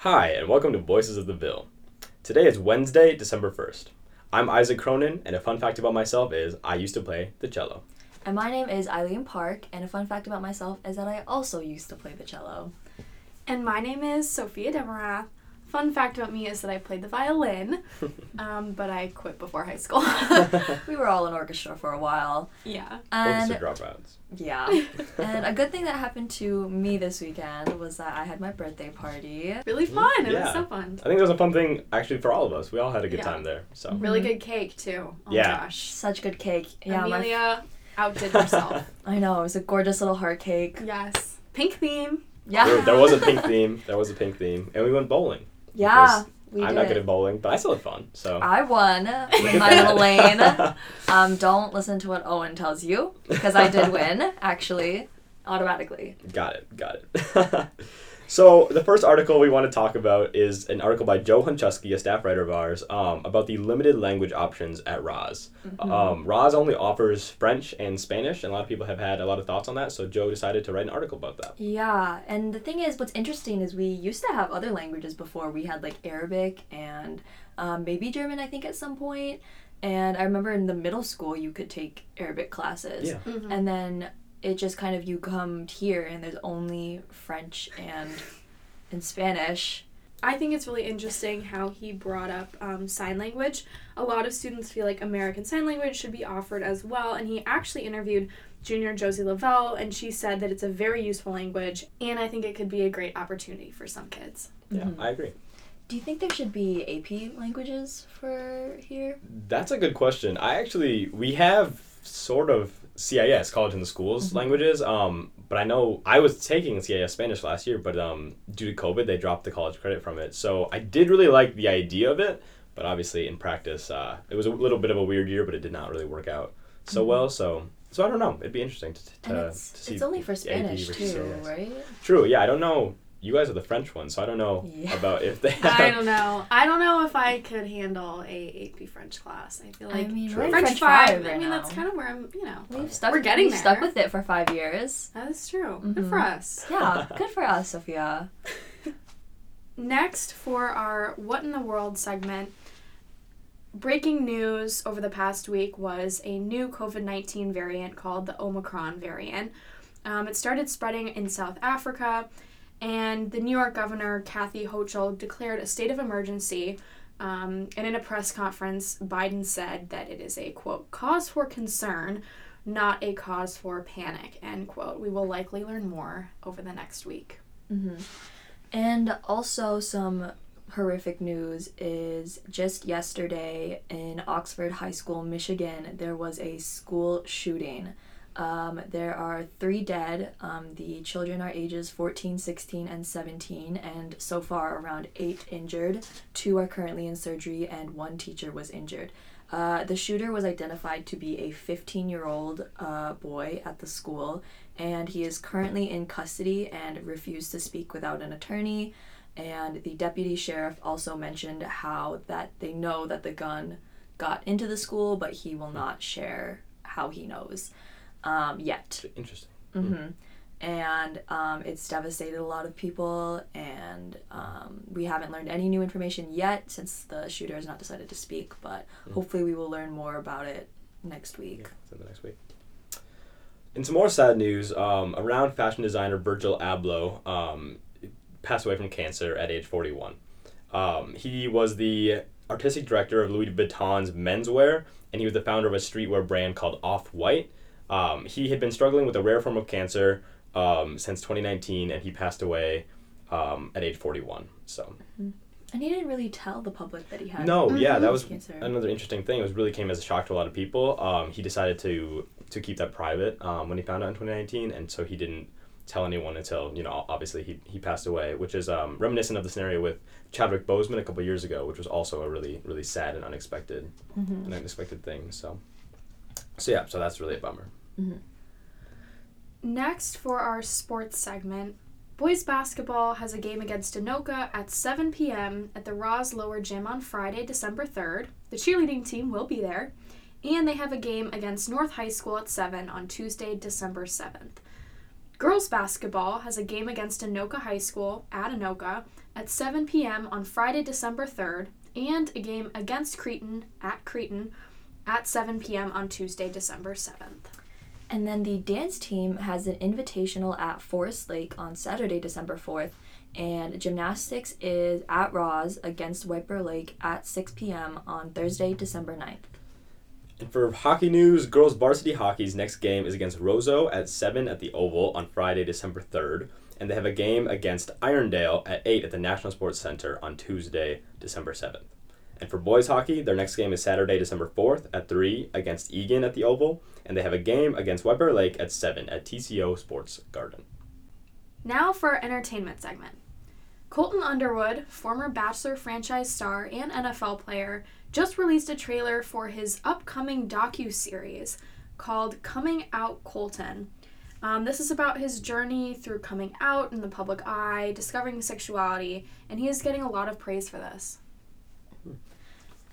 Hi, and welcome to Voices of the Ville. Today is Wednesday, December 1st. I'm Isaac Cronin, and a fun fact about myself is I used to play the cello. And my name is Ilene Park, and a fun fact about myself is that I also used to play the cello. And my name is Sophia Demarath. Fun fact about me is that I played the violin, um, but I quit before high school. We were all in orchestra for a while. yeah. And Orchestra dropouts. yeah. and a good thing that happened to me this weekend was that I had my birthday party. Really fun. It Yeah. was so fun. I think it was a fun thing actually for all of us. We all had a good Yeah. time there. So Really good cake, too. Oh Yeah. my gosh. Such good cake. Yeah, my, Amelia outdid herself. I know, it was a gorgeous little heart cake. yes. Pink theme. Yeah. there, there was a pink theme. There was a pink theme, and we went bowling. Yeah. We I'm did. not good at bowling, but I still had fun. So I won in my little lane. Um, don't listen to what Owen tells you because I did win, actually, automatically. Got it. Got it. So the first article we want to talk about is an article by Joe Huncovsky, a staff writer of ours, um, about the limited language options at Roz. Um, Roz only offers French and Spanish, and a lot of people have had a lot of thoughts on that. So Joe decided to write an article about that. Yeah, and the thing is, what's interesting is we used to have other languages before. We had like Arabic and um, maybe German, I think, at some point. And I remember in the middle school, you could take Arabic classes. Yeah. And then it just kind of, you come here and there's only French and, and Spanish. I think it's really interesting how he brought up um, sign language. A lot of students feel like American Sign Language should be offered as well, and he actually interviewed junior Josie Lavelle, and she said that it's a very useful language, and I think it could be a great opportunity for some kids. Yeah, I agree. Do you think there should be AP languages for here? That's a good question. I actually we have sort of CIS College in the Schools languages. Um, but I know I was taking CIS Spanish last year, but um, due to COVID, they dropped the college credit from it. So I did really like the idea of it, but obviously in practice, uh, it was a little bit of a weird year, but it did not really work out so well. So so I don't know. It'd be interesting to, to, it's, to see. it's only for Spanish too, CIS. right? True. Yeah, I don't know. You guys are the French ones, so I don't know Yeah. about if they. I don't know. I don't know if I could handle a AP French class. I feel like I mean, we're French, French, five. five I mean, now. that's kind of where I'm. You know, We've stuck, We're getting we've stuck with it for five years. that is true. Good Mhm. for us. Yeah, good for us, Sophia. Next, for our What in the World segment, breaking news over the past week was a new COVID 19 variant called the Omicron variant. Um, it started spreading in South Africa, and the New York governor, Kathy Hochul, declared a state of emergency. Um, and in a press conference, Biden said that it is a quote, cause for concern, not a cause for panic, end quote. We will likely learn more over the next week. And also, some horrific news is just yesterday in Oxford High School, Michigan, there was a school shooting. Um, there are three dead. Um, the children are ages 14, 16, and 17, and so far around eight injured. Two are currently in surgery, and one teacher was injured. Uh, the shooter was identified to be a 15 year old uh, boy at the school, and he is currently in custody and refused to speak without an attorney. And the deputy sheriff also mentioned how that they know that the gun got into the school, but he will not share how he knows um, yet. Interesting. hmm And um, it's devastated a lot of people, and um, we haven't learned any new information yet since the shooter has not decided to speak. But hopefully, we will learn more about it next week. Yeah, in the next week. In some more sad news, um, around fashion designer Virgil Abloh um, passed away from cancer at age 41. Um, he was the artistic director of Louis Vuitton's menswear, and he was the founder of a streetwear brand called Off White. Um, he had been struggling with a rare form of cancer um, since 2019, and he passed away um, at age 41. So And he didn't really tell the public that he had. no, yeah, that was Cancer. another interesting thing. It was really came as a shock to a lot of people. Um, he decided to to keep that private um, when he found out in 2019, and so he didn't tell anyone until you know obviously he, he passed away, which is um, reminiscent of the scenario with Chadwick Boseman a couple years ago, which was also a really really sad and unexpected Mhm. an unexpected thing. So so yeah, so that's really a bummer. Mm-hmm. Next, for our sports segment, boys basketball has a game against Anoka at 7 p.m. at the Roz Lower Gym on Friday, December 3rd. The cheerleading team will be there. And they have a game against North High School at 7 on Tuesday, December 7th. Girls basketball has a game against Anoka High School at Anoka at 7 p.m. on Friday, December 3rd, and a game against Cretin at Cretin at 7 p.m. on Tuesday, December 7th. And then the dance team has an invitational at Forest Lake on Saturday, December 4th. And gymnastics is at Ross against White Bear Lake at 6 p.m. on Thursday, December 9th. And for hockey news, girls varsity hockey's next game is against Roseau at 7 at the Oval on Friday, December 3rd. And they have a game against Irondale at 8 at the National Sports Center on Tuesday, December 7th. And for boys hockey, their next game is Saturday, December 4th at 3 against Eagan at the Oval. And they have a game against White Bear Lake at 7 at TCO Sports Garden. Now for our entertainment segment. Colton Underwood, former Bachelor franchise star and NFL player, just released a trailer for his upcoming docu-series called Coming Out Colton. Um, this is about his journey through coming out in the public eye, discovering sexuality, and he is getting a lot of praise for this.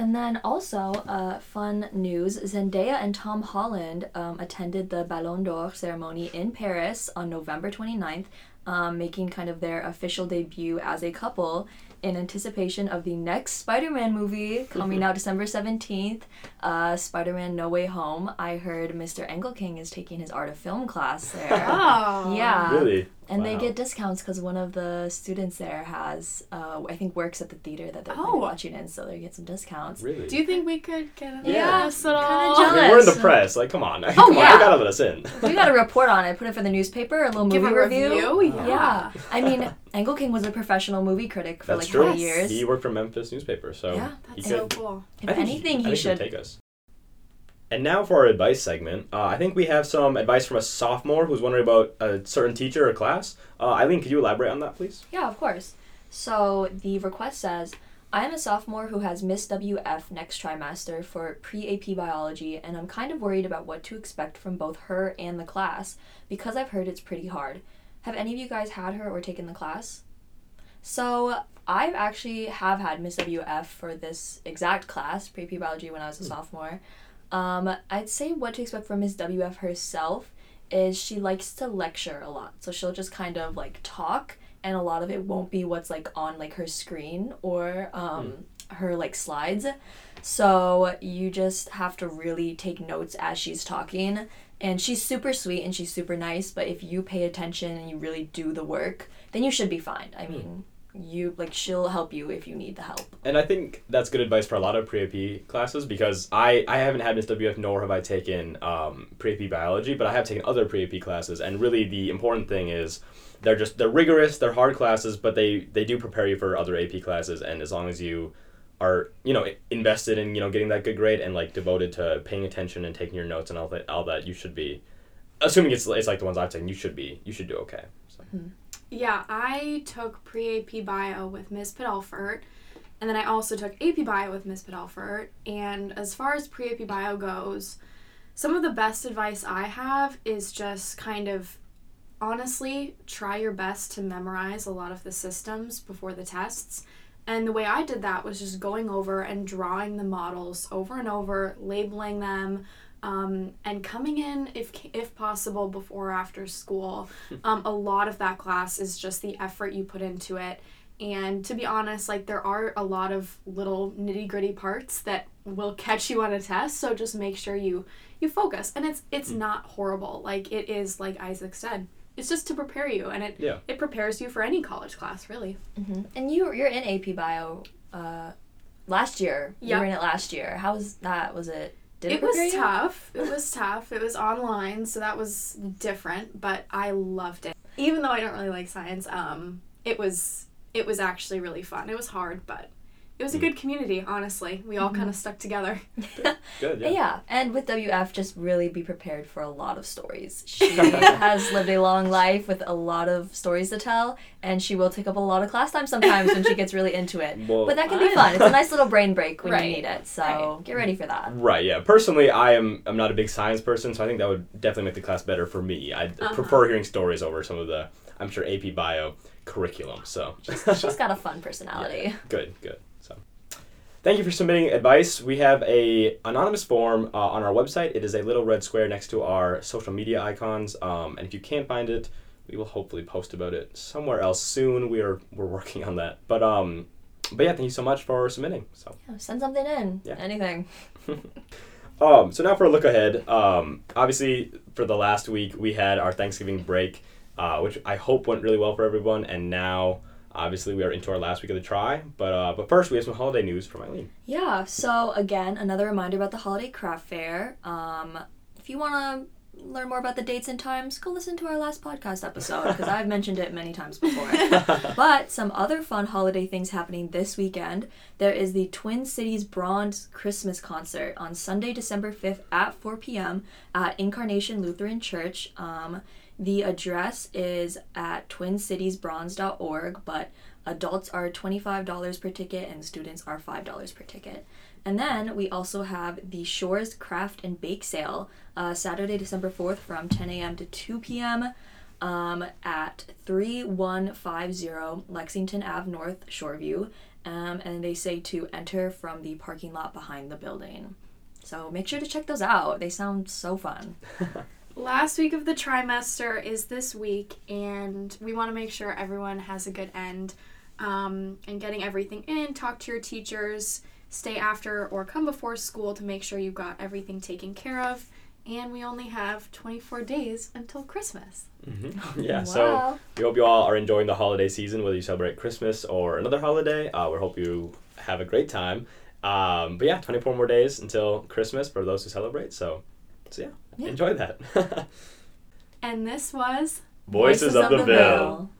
And then also, uh, fun news Zendaya and Tom Holland um, attended the Ballon d'Or ceremony in Paris on November 29th, um, making kind of their official debut as a couple in anticipation of the next Spider Man movie coming out December 17th, uh, Spider Man No Way Home. I heard Mr. Engelking is taking his art of film class there. Oh. Yeah. Really? And they get discounts because one of the students there has, uh, I think, works at the theater that they're Oh. watching in, so they get some discounts. Really? Do you think we could get in Yeah, this at kinda all? jealous. I mean, we're in the press. Like, come on. come on, yeah. you gotta let us in. we got a report on it, put it for the newspaper, a little movie Give a review. review? Yeah. Yeah. I mean, Engelking was a professional movie critic for That's like true. 20 years. He worked for Memphis newspaper, so Yeah, he That's could. so cool. If I think anything, I he should. take us. And now for our advice segment. Uh, I think we have some advice from a sophomore who's wondering about a certain teacher or class. Uh, Ilene, could you elaborate on that, please? Yeah, of course. So the request says, I am a sophomore who has missed WF next trimester for pre AP biology, and I'm kind of worried about what to expect from both her and the class because I've heard it's pretty hard. Have any of you guys had her or taken the class? So I've actually have had Miss WF for this exact class, pre AP biology, when I was a sophomore. Um, I'd say what to expect from Miss WF herself is she likes to lecture a lot. So she'll just kind of like talk and a lot of it won't be what's like on like her screen or um, her like slides. So you just have to really take notes as she's talking. And she's super sweet and she's super nice, but if you pay attention and you really do the work, then you should be fine. I mean, you like she'll help you if you need the help. And I think that's good advice for a lot of pre-AP classes because I, I haven't had Miss WF nor have I taken um, pre-AP biology, but I have taken other pre-AP classes. And really, the important thing is they're just they're rigorous, they're hard classes, but they they do prepare you for other AP classes. And as long as you are you know invested in you know getting that good grade and like devoted to paying attention and taking your notes and all that all that you should be assuming it's it's like the ones I've taken you should be you should do okay. So. Yeah, I took pre AP bio with Ms. Pedelfert, and then I also took AP bio with Ms. Pedelfert. And as far as pre AP bio goes, some of the best advice I have is just kind of honestly try your best to memorize a lot of the systems before the tests. And the way I did that was just going over and drawing the models over and over, labeling them, um, and coming in if if possible before or after school. Um, a lot of that class is just the effort you put into it. And to be honest, like there are a lot of little nitty gritty parts that will catch you on a test. So just make sure you you focus. And it's it's not horrible. Like it is like Isaac said. It's just to prepare you, and it Yeah. it prepares you for any college class, really. hmm And you you're in AP Bio uh, last year. You Yeah. were in it last year. How was that? Was it? Did it, it was tough. It was tough. It was online, so that was different, but I loved it. Even though I don't really like science, um, it was it was actually really fun. It was hard, but it was a good community, honestly. We all kind of stuck together. Good. Yeah. Yeah. and with WF, just really be prepared for a lot of stories. She has lived a long life with a lot of stories to tell, and she will take up a lot of class time sometimes when she gets really into it. Well- but that can be fun. It's a nice little brain break when Right. you need it. So Right. get ready for that. Right. Yeah. Personally, I am. I'm not a big science person, so I think that would definitely make the class better for me. I Uh-huh. prefer hearing stories over some of the. I'm sure AP Bio curriculum. So. She's got a fun personality. good. Good. Thank you for submitting advice. We have a anonymous form uh, on our website. It is a little red square next to our social media icons. Um, and if you can't find it, we will hopefully post about it somewhere else soon. We are we're working on that. But um, but yeah, thank you so much for submitting. So. Yeah, send something in. Yeah. Anything. Um, so now for a look ahead. Um, obviously, for the last week, we had our Thanksgiving break, uh, which I hope went really well for everyone. And now, obviously, we are into our last week of the try. But uh, but first, we have some holiday news from Ilene. Yeah, so again, another reminder about the holiday craft fair. Um, if you want to learn more about the dates and times, go listen to our last podcast episode because I've mentioned it many times before. but some other fun holiday things happening this weekend. There is the Twin Cities Bronze Christmas concert on Sunday, December 5th at 4 p.m. at Incarnation Lutheran Church. Um, the address is at twincitiesbronze.org, but adults are $25 per ticket and students are $5 per ticket. And then we also have the Shores Craft and Bake Sale uh, Saturday, December 4th from 10 a.m. to 2 p.m. Um, at 3150 Lexington Ave North, Shoreview. Um, and they say to enter from the parking lot behind the building. So make sure to check those out. They sound so fun. Last week of the trimester is this week, and we want to make sure everyone has a good end um, and getting everything in. Talk to your teachers, stay after or come before school to make sure you've got everything taken care of. And we only have 24 days until Christmas. Mm-hmm. Yeah, so we hope you all are enjoying the holiday season, whether you celebrate Christmas or another holiday. Uh, we hope you have a great time. Um, but yeah, 24 more days until Christmas for those who celebrate. So, so yeah, Yeah. enjoy that. And this was Voices, of, the Ville.